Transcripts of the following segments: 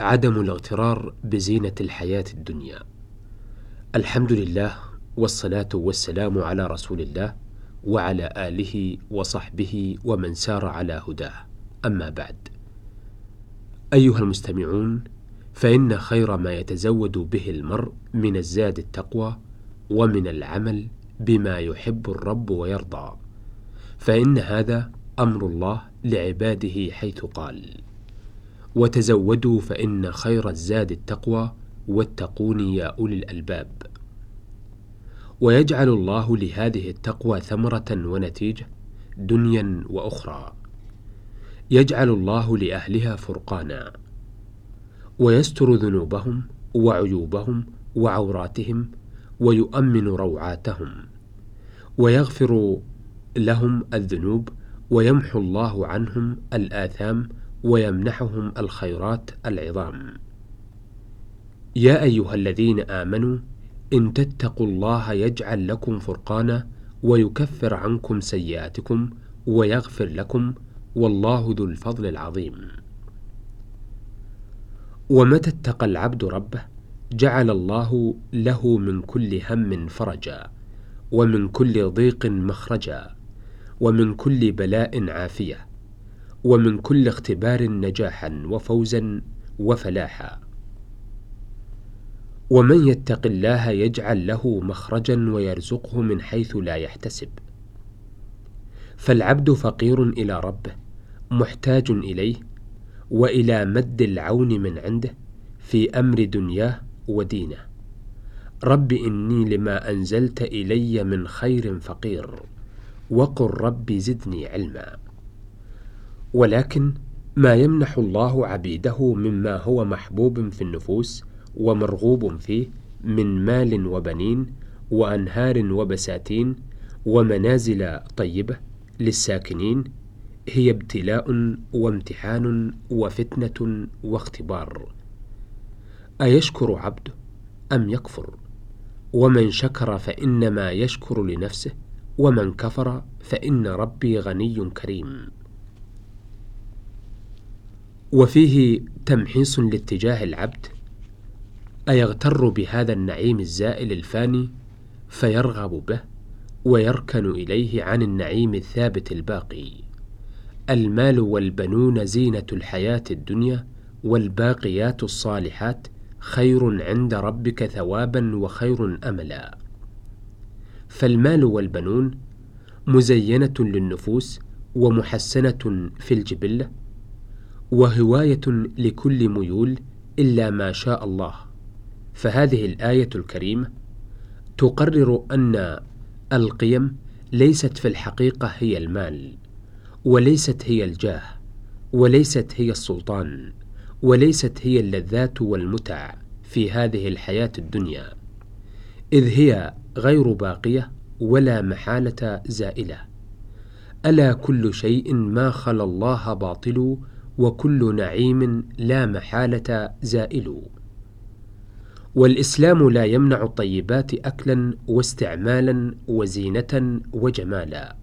عدم الاغترار بزينة الحياة الدنيا. الحمد لله والصلاة والسلام على رسول الله وعلى آله وصحبه ومن سار على هداه. أما بعد. أيها المستمعون، فإن خير ما يتزود به المرء من الزاد التقوى ومن العمل بما يحب الرب ويرضى. فإن هذا أمر الله لعباده حيث قال: وتزودوا فإن خير الزاد التقوى واتقون يا أولي الألباب. ويجعل الله لهذه التقوى ثمرة ونتيجة دنيا وأخرى. يجعل الله لأهلها فرقانا، ويستر ذنوبهم وعيوبهم وعوراتهم، ويؤمن روعاتهم، ويغفر لهم الذنوب، ويمحو الله عنهم الآثام ويمنحهم الخيرات العظام. يا أيها الذين آمنوا إن تتقوا الله يجعل لكم فرقانا ويكفر عنكم سيئاتكم ويغفر لكم والله ذو الفضل العظيم. ومتى اتقى العبد ربه؟ جعل الله له من كل هم فرجا ومن كل ضيق مخرجا ومن كل بلاء عافية. ومن كل اختبار نجاحا وفوزا وفلاحا. ومن يتق الله يجعل له مخرجا ويرزقه من حيث لا يحتسب. فالعبد فقير إلى ربه محتاج إليه وإلى مد العون من عنده في أمر دنياه ودينه. رب إني لما أنزلت إلي من خير فقير وقل رب زدني علما. ولكن ما يمنح الله عبيده مما هو محبوب في النفوس ومرغوب فيه من مال وبنين وأنهار وبساتين ومنازل طيبة للساكنين هي ابتلاء وامتحان وفتنة واختبار. أيشكر عبده أم يكفر؟ ومن شكر فإنما يشكر لنفسه ومن كفر فإن ربي غني كريم. وفيه تمحيص لاتجاه العبد أيغتر بهذا النعيم الزائل الفاني فيرغب به ويركن إليه عن النعيم الثابت الباقي. المال والبنون زينة الحياة الدنيا والباقيات الصالحات خير عند ربك ثوابا وخير أملا. فالمال والبنون مزينة للنفوس ومحسنة في الجبلة وهواية لكل ميول إلا ما شاء الله. فهذه الآية الكريمة تقرر أن القيم ليست في الحقيقة هي المال وليست هي الجاه وليست هي السلطان وليست هي اللذات والمتع في هذه الحياة الدنيا إذ هي غير باقية ولا محالة زائلة. ألا كل شيء ما خلا الله باطل وكل نعيم لا محالة زائل. والإسلام لا يمنع الطيبات أكلا واستعمالا وزينة وجمالا.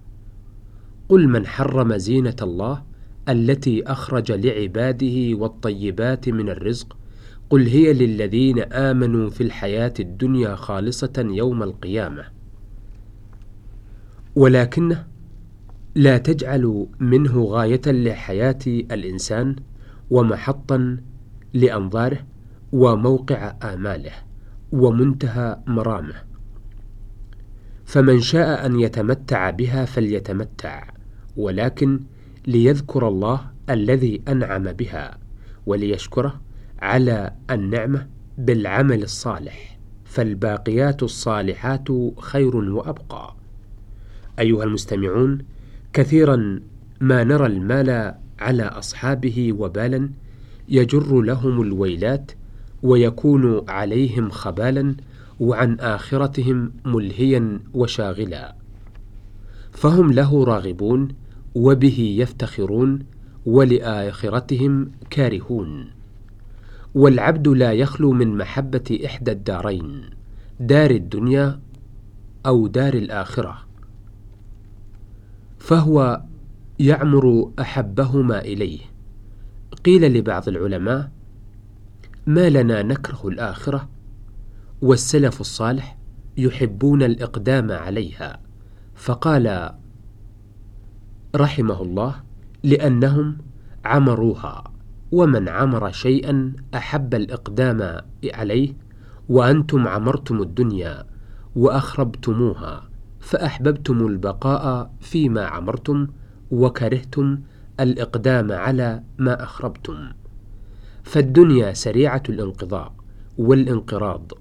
قل من حرم زينة الله التي أخرج لعباده والطيبات من الرزق قل هي للذين آمنوا في الحياة الدنيا خالصة يوم القيامة. ولكنه لا تجعل منه غاية لحياة الإنسان ومحطا لأنظاره وموقع آماله ومنتهى مرامه. فمن شاء أن يتمتع بها فليتمتع ولكن ليذكر الله الذي أنعم بها وليشكره على النعمة بالعمل الصالح. فالباقيات الصالحات خير وأبقى. أيها المستمعون كثيرا ما نرى المال على أصحابه وبالا يجر لهم الويلات ويكون عليهم خبالا وعن آخرتهم ملهيا وشاغلا. فهم له راغبون وبه يفتخرون ولآخرتهم كارهون. والعبد لا يخلو من محبة إحدى الدارين دار الدنيا أو دار الآخرة. فهو يعمر أحبهما إليه. قيل لبعض العلماء ما لنا نكره الآخرة والسلف الصالح يحبون الإقدام عليها. فقال رحمه الله لأنهم عمروها ومن عمر شيئا أحب الإقدام عليه وأنتم عمرتم الدنيا وأخربتموها. فأحببتم البقاء فيما عمرتم وكرهتم الإقدام على ما أخربتم. فالدنيا سريعة الانقضاء والانقراض.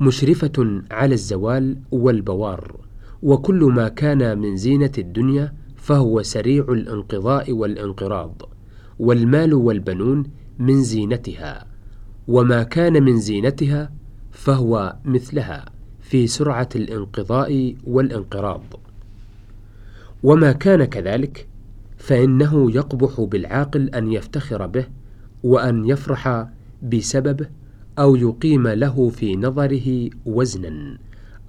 مشرفة على الزوال والبوار وكل ما كان من زينة الدنيا فهو سريع الانقضاء والانقراض والمال والبنون من زينتها وما كان من زينتها فهو مثلها. في سرعة الانقضاء والانقراض. وما كان كذلك فإنه يقبح بالعاقل أن يفتخر به وأن يفرح بسببه أو يقيم له في نظره وزنا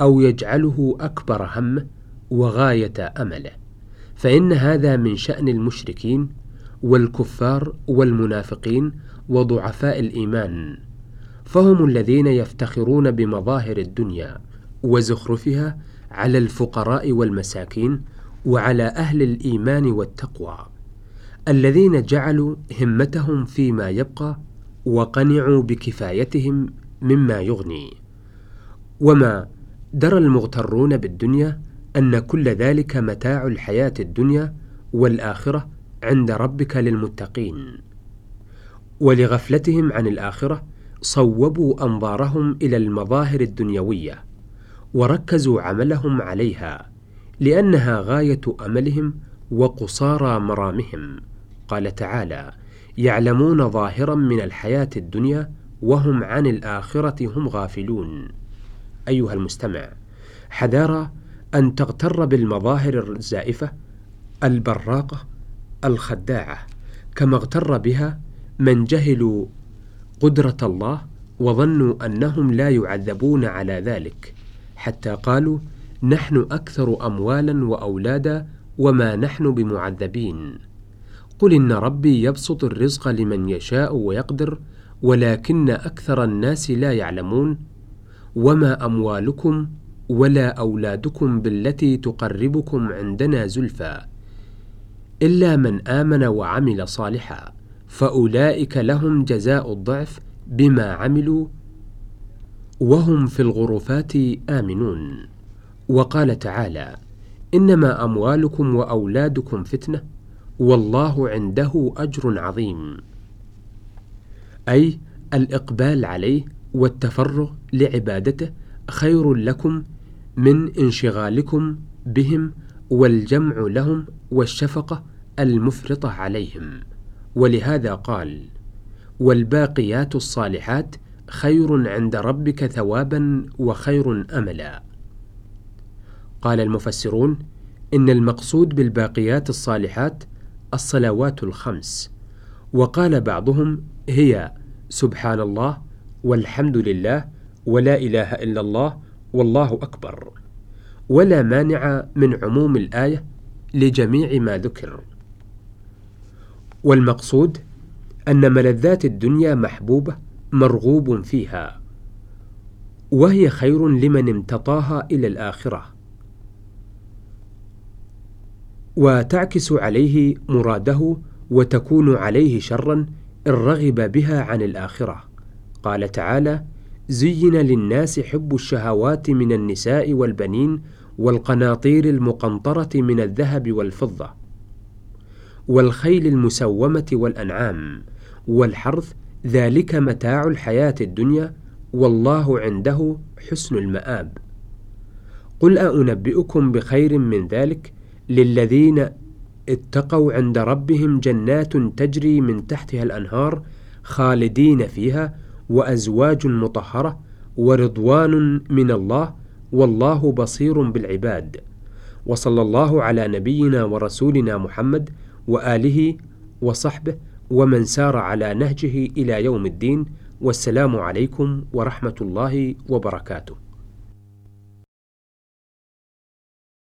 أو يجعله أكبر همه وغاية أمله. فإن هذا من شأن المشركين والكفار والمنافقين وضعفاء الإيمان. فهم الذين يفتخرون بمظاهر الدنيا. وزخرفها على الفقراء والمساكين وعلى أهل الإيمان والتقوى الذين جعلوا همتهم فيما يبقى وقنعوا بكفايتهم مما يغني. وما درى المغترون بالدنيا أن كل ذلك متاع الحياة الدنيا والآخرة عند ربك للمتقين. ولغفلتهم عن الآخرة صوبوا أنظارهم إلى المظاهر الدنيوية. وركزوا عملهم عليها لأنها غاية أملهم وقصارى مرامهم. قال تعالى يعلمون ظاهرا من الحياة الدنيا وهم عن الآخرة هم غافلون. أيها المستمع حذار أن تغتر بالمظاهر الزائفة البراقة الخداعة كما اغتر بها من جهلوا قدرة الله وظنوا أنهم لا يعذبون على ذلك. حتى قالوا نحن أكثر أموالا وأولادا وما نحن بمعذبين. قل إن ربي يبسط الرزق لمن يشاء ويقدر ولكن أكثر الناس لا يعلمون. وما أموالكم ولا أولادكم بالتي تقربكم عندنا زلفى. إلا من آمن وعمل صالحا فأولئك لهم جزاء الضعف بما عملوا وهم في الغرفات آمنون. وقال تعالى إنما أموالكم وأولادكم فتنة والله عنده أجر عظيم. أي الإقبال عليه والتفرغ لعبادته خير لكم من انشغالكم بهم والجمع لهم والشفقة المفرطة عليهم. ولهذا قال والباقيات الصالحات خير عند ربك ثوابا وخير املا. قال المفسرون إن المقصود بالباقيات الصالحات الصلوات الخمس. وقال بعضهم هي سبحان الله والحمد لله ولا إله إلا الله والله أكبر. ولا مانع من عموم الآية لجميع ما ذكر. والمقصود أن ملذات الدنيا محبوبة مرغوب فيها. وهي خير لمن امتطاها إلى الآخرة. وتعكس عليه مراده وتكون عليه شرا إن رغب بها عن الآخرة. قال تعالى زين للناس حب الشهوات من النساء والبنين والقناطير المقنطرة من الذهب والفضة والخيل المسومة والأنعام والحرث ذلك متاع الحياة الدنيا والله عنده حسن المآب. قل أنبئكم بخير من ذلك؟ للذين اتقوا عند ربهم جنات تجري من تحتها الأنهار خالدين فيها وأزواج مطهرة ورضوان من الله والله بصير بالعباد. وصلى الله على نبينا ورسولنا محمد وآله وصحبه ومن سار على نهجه إلى يوم الدين والسلام عليكم ورحمة الله وبركاته.